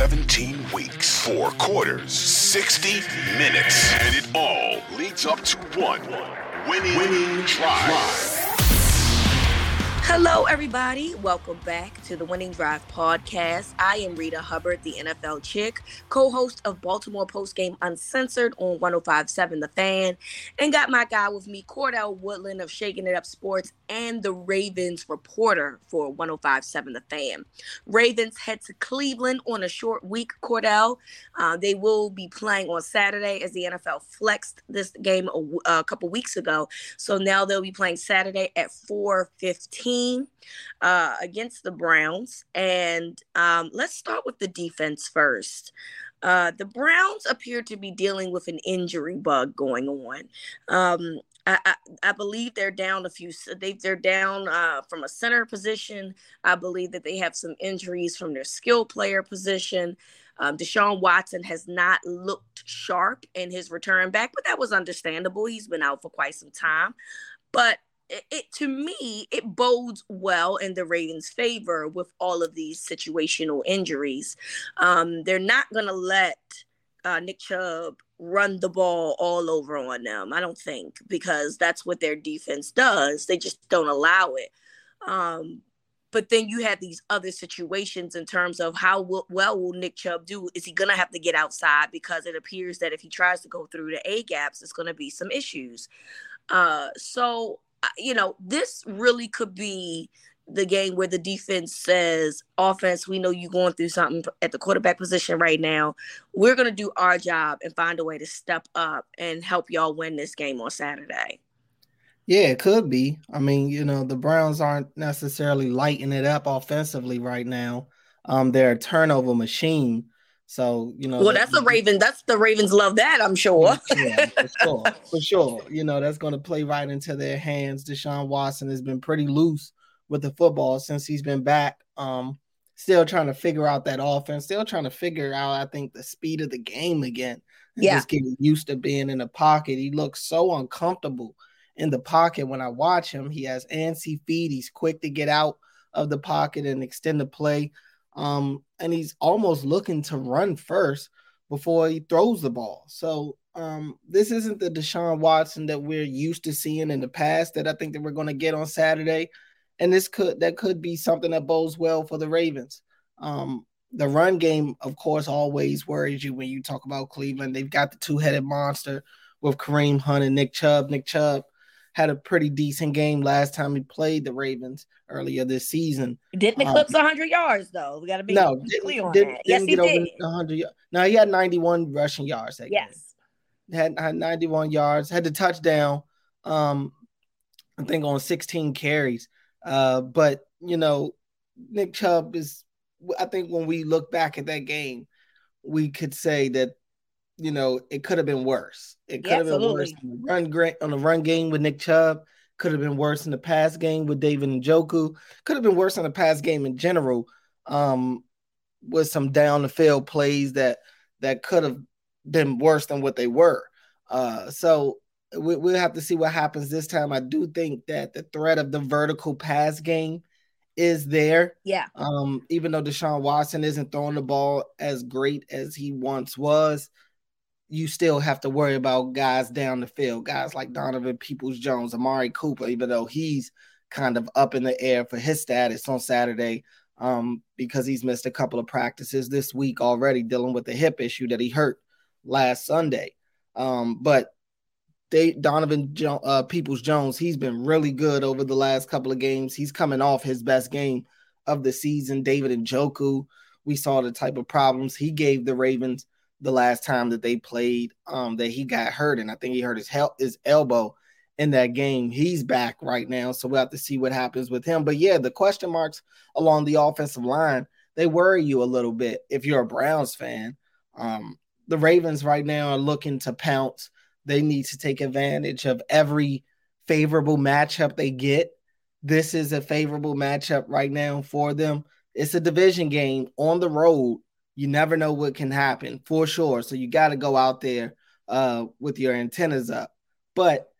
17 weeks, four quarters, 60 minutes, and it all leads up to one winning, winning drive. Hello, everybody. Welcome back to the Winning Drive podcast. I am Rita Hubbard, the NFL chick, co host of Baltimore Post Game Uncensored on 1057 The Fan, and got my guy with me, Cordell Woodland of Shaking It Up Sports and the Ravens reporter for 1057 The Fan. Ravens head to Cleveland on a short week, Cordell. Uh, they will be playing on Saturday as the NFL flexed this game a couple weeks ago. So now they'll be playing Saturday at 4:15 uh, against the Browns. And um, let's start with the defense first. Uh, the Browns appear to be dealing with an injury bug going on. Um, I, I, I believe they're down a few. They, they're down uh, from a center position. I believe that they have some injuries from their skill player position. Um, Deshaun Watson has not looked sharp in his return back, but that was understandable. He's been out for quite some time. But it, to me, it bodes well in the Ravens' favor with all of these situational injuries. Um, they're not to let uh, Nick Chubb run the ball all over on them. I don't think because that's what their defense does. They just don't allow it. Um, but then you have these other situations in terms of how will, well will Nick Chubb do? Is he going to have to get outside? Because it appears that if he tries to go through the A gaps, it's going to be some issues. Uh, so, you know, this really could be the game where the defense says, offense, we know you're going through something at the quarterback position right now. We're going to do our job and find a way to step up and help y'all win this game on Saturday. Yeah, it could be. I mean, you know, the Browns aren't necessarily lighting it up offensively right now. Um, they're a turnover machine. So, you know, Well, that's the Raven. That's the Ravens love that, I'm sure. yeah, for sure. For sure. You know, that's going to play right into their hands. Deshaun Watson has been pretty loose with the football since he's been back. Um, still trying to figure out that offense, still trying to figure out, I think, the speed of the game again. And Yeah. Just getting used to being in the pocket. He looks so uncomfortable in the pocket when I watch him. He has antsy feet. He's quick to get out of the pocket and extend the play. Um, and he's almost looking to run first before he throws the ball. So um, this isn't the Deshaun Watson that we're used to seeing in the past that I think that we're going to get on Saturday. And this could that could be something that bodes well for the Ravens. Um, the run game, of course, always worries you when you talk about Cleveland. They've got the two-headed monster with Kareem Hunt and Nick Chubb. Nick Chubb had a pretty decent game last time he played the Ravens earlier this season. Didn't Um, eclipse 100 yards, though. We got to be no, clear on didn't, that. Yes, he get over did. 100 yards. No, he had 91 rushing yards. That game. Yes. Had, had 91 yards, had the touchdown, um, I think on 16 carries. Uh, but, you know, Nick Chubb is, I think when we look back at that game, we could say that, you know, it could have been worse. It could Yeah, have been worse on the run, on the run game with Nick Chubb. Could have been worse in the past game with David Njoku. Could have been worse in the past game in general. Um, with some down the field plays that that could have been worse than what they were. Uh, so we, we'll have to see what happens this time. I do think that the threat of the vertical pass game is there. Yeah. Um, even though Deshaun Watson isn't throwing the ball as great as he once was, you still have to worry about guys down the field, guys like Donovan Peoples Jones, Amari Cooper, even though he's kind of up in the air for his status on Saturday um, because he's missed a couple of practices this week already dealing with the hip issue that he hurt last Sunday. Um, but they Donovan jo- uh, Peoples Jones, he's been really good over the last couple of games. He's coming off his best game of the season. David Njoku, we saw the type of problems he gave the Ravens the last time that they played. Um, that he got hurt, and I think he hurt his hel- his elbow in that game. He's back right now, so we'll have to see what happens with him. But yeah, the question marks along the offensive line they worry you a little bit if you're a Browns fan. Um, the Ravens right now are looking to pounce they need to take advantage of every favorable matchup they get. This is a favorable matchup right now for them. It's a division game on the road. You never know what can happen for sure. So you got to go out there uh, with your antennas up. But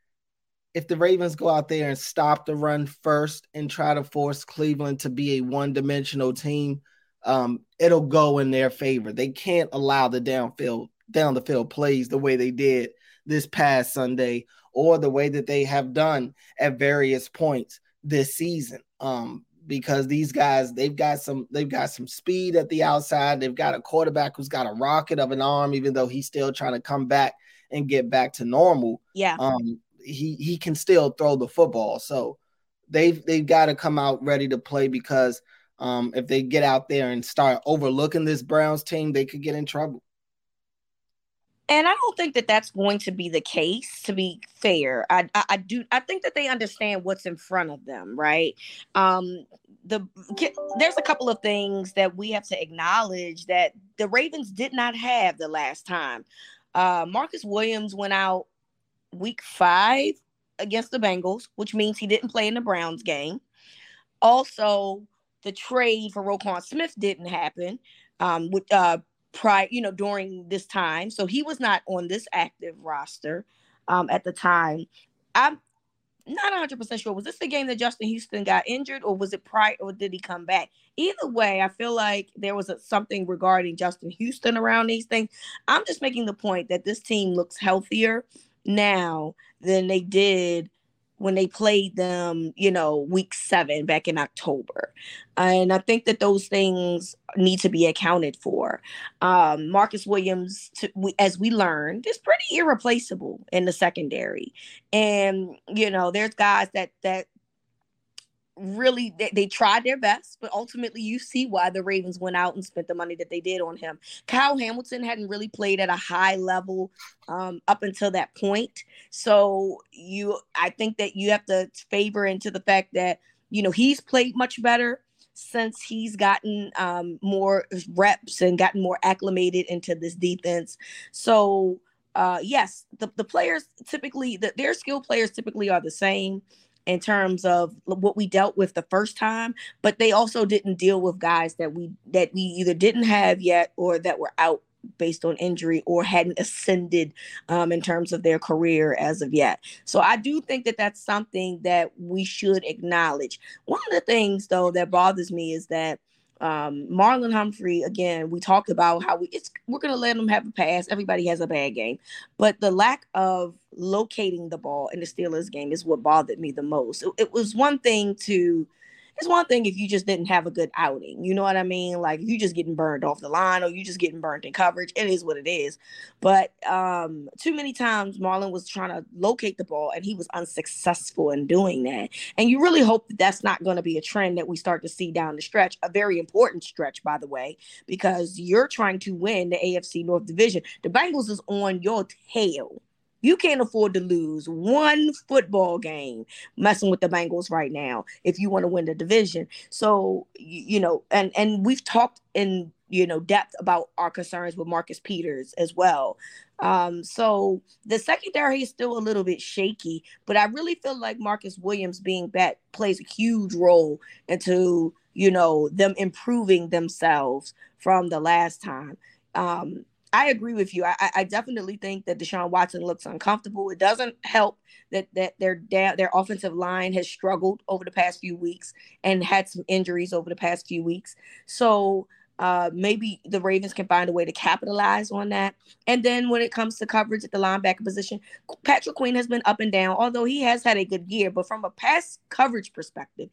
if the Ravens go out there and stop the run first and try to force Cleveland to be a one dimensional team, um, it'll go in their favor. They can't allow the downfield down the field plays the way they did this past Sunday or the way that they have done at various points this season. Um, because these guys they've got some they've got some speed at the outside. They've got a quarterback who's got a rocket of an arm, even though he's still trying to come back and get back to normal. Yeah. Um, he he can still throw the football. So they've they've got to come out ready to play because um, if they get out there and start overlooking this Browns team, they could get in trouble. And I don't think that that's going to be the case. To be fair, I, I, I do. I think that they understand what's in front of them, right? Um, the there's a couple of things that we have to acknowledge that the Ravens did not have the last time. Uh, Marcus Williams went out week five against the Bengals, which means he didn't play in the Browns game. Also, the trade for Roquan Smith didn't happen. Um, with uh, prior, you know, during this time. So he was not on this active roster um, at the time. I'm not 100% sure. Was this the game that Justin Houston got injured, or was it prior, or did he come back? Either way, I feel like there was a, something regarding Justin Houston around these things. I'm just making the point that this team looks healthier now than they did when they played them, you know, week seven back in October. And I think that those things need to be accounted for. Um, Marcus Williams, to, we, as we learned, is pretty irreplaceable in the secondary. And, you know, there's guys that, that, really they, they, tried their best but ultimately you see why the ravens went out and spent the money that they did on him. Kyle hamilton hadn't really played at a high level um, up until that point. So you i think that you have to favor into the fact that you know he's played much better since he's gotten um, more reps and gotten more acclimated into this defense. So uh, yes the, the players typically the, their skill players typically are the same in terms of what we dealt with the first time but they also didn't deal with guys that we that we either didn't have yet or that were out based on injury or hadn't ascended um, in terms of their career as of yet. So I do think that that's something that we should acknowledge. One of the things, though, that bothers me is that um, Marlon Humphrey, again, we talked about how we it's we're gonna let him have a pass. Everybody has a bad game, but the lack of locating the ball in the Steelers game is what bothered me the most. It, it was one thing to it's one thing if you just didn't have a good outing. You know what I mean? Like you just getting burned off the line or you just getting burned in coverage. It is what it is. But um, too many times Marlon was trying to locate the ball and he was unsuccessful in doing that. And you really hope that that's not going to be a trend that we start to see down the stretch. A very important stretch, by the way, because you're trying to win the AFC North Division. The Bengals is on your tail You can't afford to lose one football game messing with the Bengals right now if you want to win the division. So, you know, and and we've talked in you know depth about our concerns with Marcus Peters as well. Um, so the secondary is still a little bit shaky, but I really feel like Marcus Williams being back plays a huge role into you know them improving themselves from the last time. Um, I agree with you. I, I definitely think that Deshaun Watson looks uncomfortable. It doesn't help that that their da- their offensive line has struggled over the past few weeks and had some injuries over the past few weeks. So uh, maybe the Ravens can find a way to capitalize on that. And then when it comes to coverage at the linebacker position, Patrick Queen has been up and down, although he has had a good year. But from a pass coverage perspective,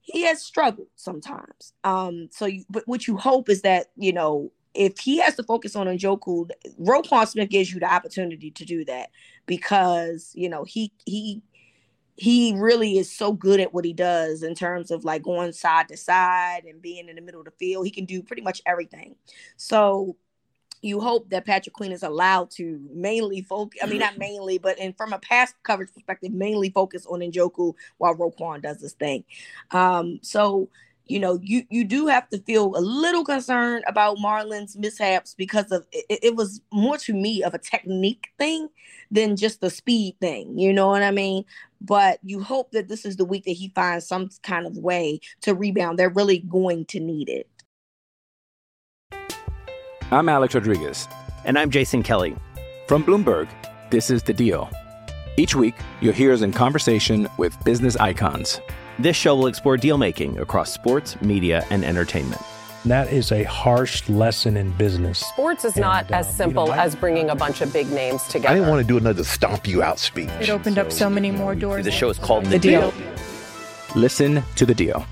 he has struggled sometimes. Um, so, you, but what you hope is that you know if he has to focus on Njoku, Roquan Smith gives you the opportunity to do that because you know he he he really is so good at what he does in terms of like going side to side and being in the middle of the field. He can do pretty much everything. So you hope that Patrick Queen is allowed to mainly focus. I mean, not mainly, but in from a pass coverage perspective, mainly focus on Njoku while Roquan does this thing. Um, so you know, you you do have to feel a little concerned about Marlon's mishaps because of it, it was more to me of a technique thing than just the speed thing. You know what I mean? But you hope that this is the week that he finds some kind of way to rebound. They're really going to need it. I'm Alex Rodriguez. And I'm Jason Kelly. From Bloomberg, this is The Deal. Each week, you'll hear us in conversation with business icons. This show will explore deal making across sports, media, and entertainment. That is a harsh lesson in business. Sports is not And, as simple you know, I- as bringing a bunch of big names together. I didn't want to do another stomp you out speech. It opened up so many more doors. The show is called The, The deal. Deal. Listen to the deal.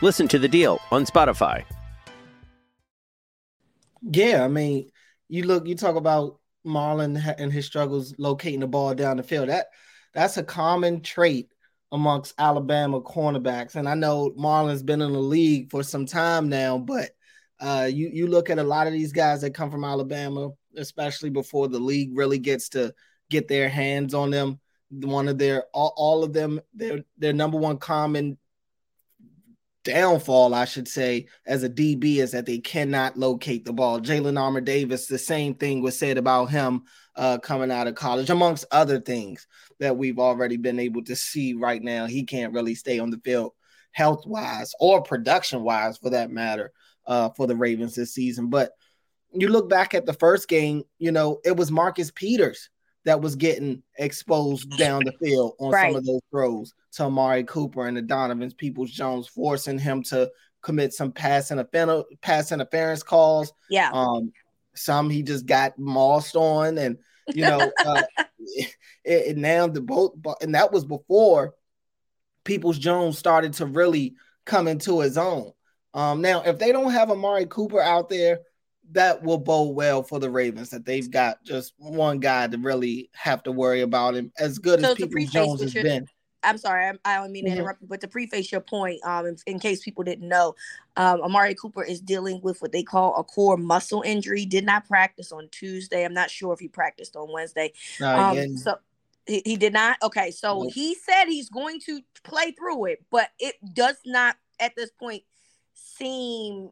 Listen to The Deal on Spotify. Yeah, I mean, you look, you talk about Marlon and his struggles locating the ball down the field. That that's a common trait amongst Alabama cornerbacks. And I know Marlon's been in the league for some time now, but uh, you you look at a lot of these guys that come from Alabama, especially before the league really gets to get their hands on them. One of their all, all of them, their their number one common downfall, I should say, as a DB is that they cannot locate the ball. Jalen Armour Davis, the same thing was said about him uh, coming out of college, amongst other things that we've already been able to see right now. He can't really stay on the field health wise or production wise, for that matter, uh, for the Ravens this season. But you look back at the first game, you know, it was Marcus Peters that was getting exposed down the field on Right. some of those throws to Amari Cooper and the Donovan's Peoples Jones, forcing him to commit some pass interference, pass interference calls. Yeah. Um, some he just got mossed on, and you know, uh, it, it now the both, and that was before Peoples Jones started to really come into his own. Um, now, if they don't have Amari Cooper out there, that will bode well for the Ravens that they've got just one guy to really have to worry about him. As good So as Peoples Jones has you're- been. I'm sorry, I, I don't mean to Mhm. interrupt you, but to preface your point, um, in, in case people didn't know, um, Amari Cooper is dealing with what they call a core muscle injury. Did not practice on Tuesday. I'm not sure if he practiced on Wednesday. Um, so he, he did not. Okay, so Nope. he said he's going to play through it, but it does not at this point seem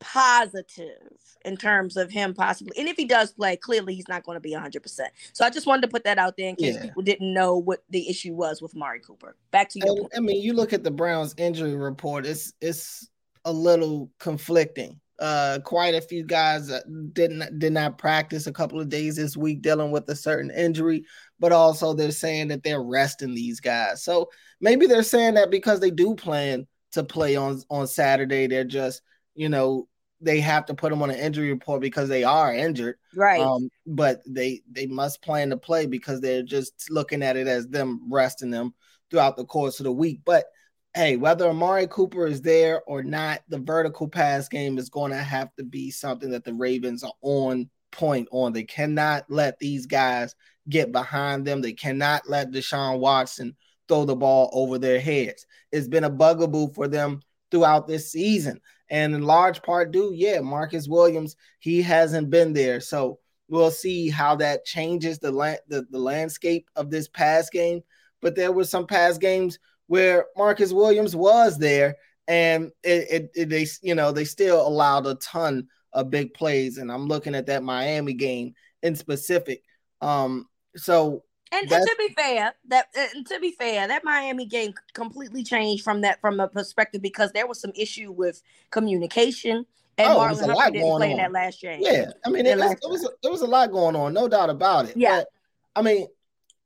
positive in terms of him possibly. And if he does play, clearly he's not going to be 100%. So I just wanted to put that out there in case Yeah. people didn't know what the issue was with Mari Cooper. Back to you. I mean, you look at the Browns injury report; it's it's a little conflicting. Uh, quite a few guys didn't did not practice a couple of days this week dealing with a certain injury, but also they're saying that they're resting these guys. So maybe they're saying that because they do plan to play on on Saturday, they're just you know they have to put them on an injury report because they are injured. Right. Um, but they they must plan to play because they're just looking at it as them resting them throughout the course of the week. But hey, whether Amari Cooper is there or not, the vertical pass game is going to have to be something that the Ravens are on point on. They cannot let these guys get behind them. They cannot let Deshaun Watson throw the ball over their heads. It's been a bugaboo for them throughout this season. And in large part due, yeah, Marcus Williams, he hasn't been there. So We'll see how that changes the, la- the the landscape of this pass game. But there were some pass games where Marcus Williams was there, and it, it, it they you know they still allowed a ton of big plays. And I'm looking at that Miami game in specific. Um, so and, and, to be fair, that and to be fair, that Miami game completely changed from that from a perspective because there was some issue with communication. And oh, Marlon Humphrey didn't play on. in that last game. Yeah, I mean, it, was, it was it was a lot going on, no doubt about it. Yeah, but, I mean,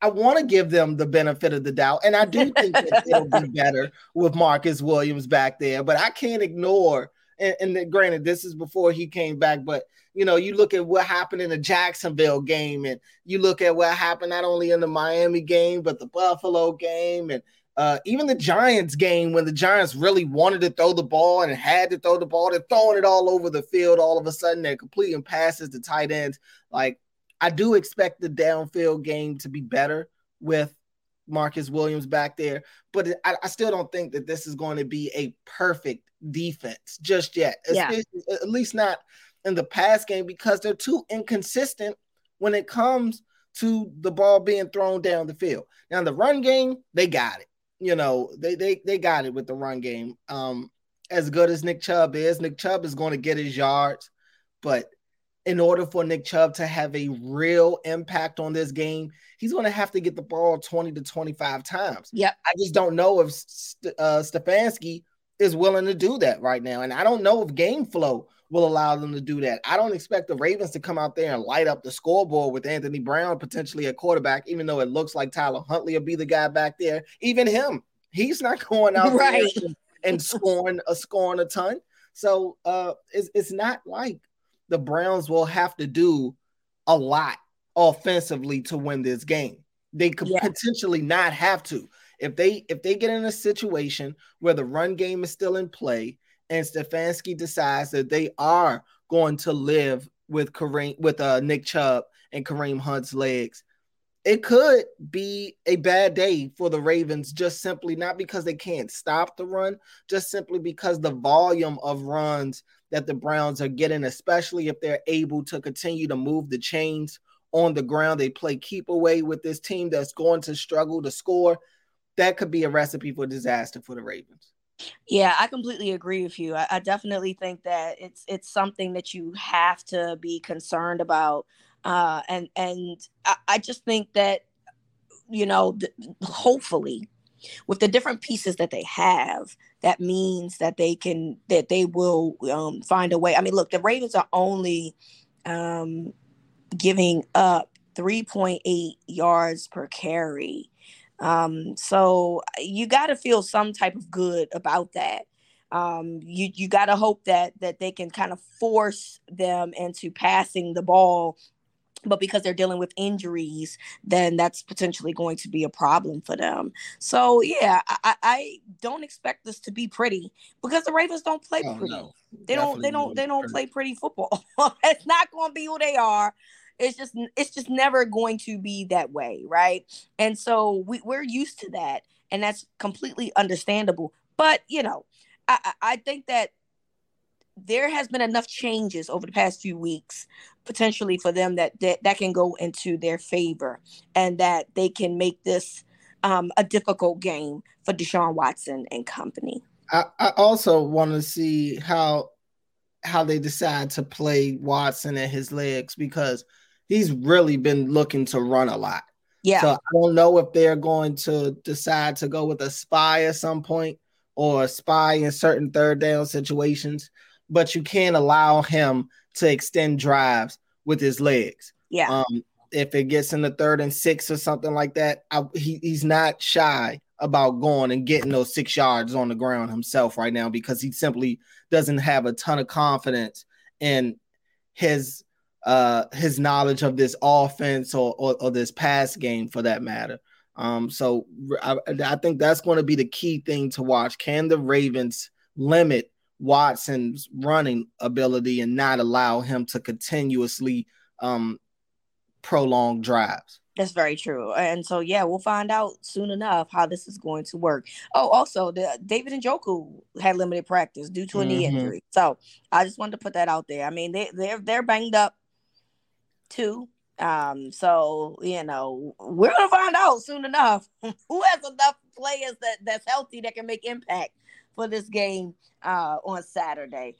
I want to give them the benefit of the doubt, and I do think that it'll be better with Marcus Williams back there. But I can't ignore, and, and granted, this is before he came back, but you know, you look at what happened in the Jacksonville game, and you look at what happened not only in the Miami game, but the Buffalo game, and uh, even the Giants game when the Giants really wanted to throw the ball and had to throw the ball, they're throwing it all over the field. All of a sudden, they're completing passes to tight ends. Like, I do expect the downfield game to be better with Marcus Williams back there, but I, I still don't think that this is going to be a perfect defense just yet. Yeah. At least not in the pass game because they're too inconsistent when it comes to the ball being thrown down the field. Now the run game, they got it. You know, they they they got it with the run game. Um, as good as Nick Chubb is, Nick Chubb is going to get his yards, but in order for Nick Chubb to have a real impact on this game, he's going to have to get the ball 20 to 25 times. Yeah. I just don't know if uh, Stefanski is willing to do that right now. And I don't know if game flow will allow them to do that. I don't expect the Ravens to come out there and light up the scoreboard with Anthony Brown potentially a quarterback, even though it looks like Tyler Huntley will be the guy back there. Even him, he's not going out right. and scoring a scoring a ton. So uh, it's it's not like the Browns will have to do a lot offensively to win this game. They could yeah. potentially not have to. If they if they get in a situation where the run game is still in play and Stefanski decides that they are going to live with Kareem with uh, Nick Chubb and Kareem Hunt's legs, it could be a bad day for the Ravens, just simply not because they can't stop the run, just simply because the volume of runs that the Browns are getting, especially if they're able to continue to move the chains on the ground. They play keep away with this team that's going to struggle to score. That could be a recipe for disaster for the Ravens. Yeah, I completely agree with you. I, I, definitely think that it's it's something that you have to be concerned about, uh, and and I, I just think that you know, th- hopefully, with the different pieces that they have, that means that they can that they will um, find a way. I mean, look, the Ravens are only um, giving up 3.8 yards per carry um, so you got to feel some type of good about that. Um, you you got to hope that that they can kind of force them into passing the ball but because they're dealing with injuries, then that's potentially going to be a problem for them. So yeah, I, I don't expect this to be pretty because the Ravens don't play oh, pretty. No. They don't. They don't. They don't play pretty football. it's not going to be who they are it's just it's just never going to be that way right and so we, we're used to that and that's completely understandable but you know i i think that there has been enough changes over the past few weeks potentially for them that that, that can go into their favor and that they can make this um, a difficult game for Deshaun Watson and company. I, I also want to see how how they decide to play Watson and his legs because he's really been looking to run a lot. Yeah. So I don't know if they're going to decide to go with a spy at some point or a spy in certain third down situations, but you can't allow him to extend drives with his legs. Yeah. Um, if it gets in the third and six or something like that, I, he, he's not shy about going and getting those six yards on the ground himself right now because he simply doesn't have a ton of confidence in his uh, his knowledge of this offense or, or, or this pass game for that matter. Um, so I, I think that's going to be the key thing to watch. Can the Ravens limit Watson's running ability and not allow him to continuously um, prolong drives? That's very true. And so, yeah, we'll find out soon enough how this is going to work. Oh, also, the David Njoku had limited practice due to a mm-hmm. knee injury. So I just wanted to put that out there. I mean, they they're they're banged up too. Um, so you know, we're gonna find out soon enough who has enough players that that's healthy that can make impact for this game uh on Saturday.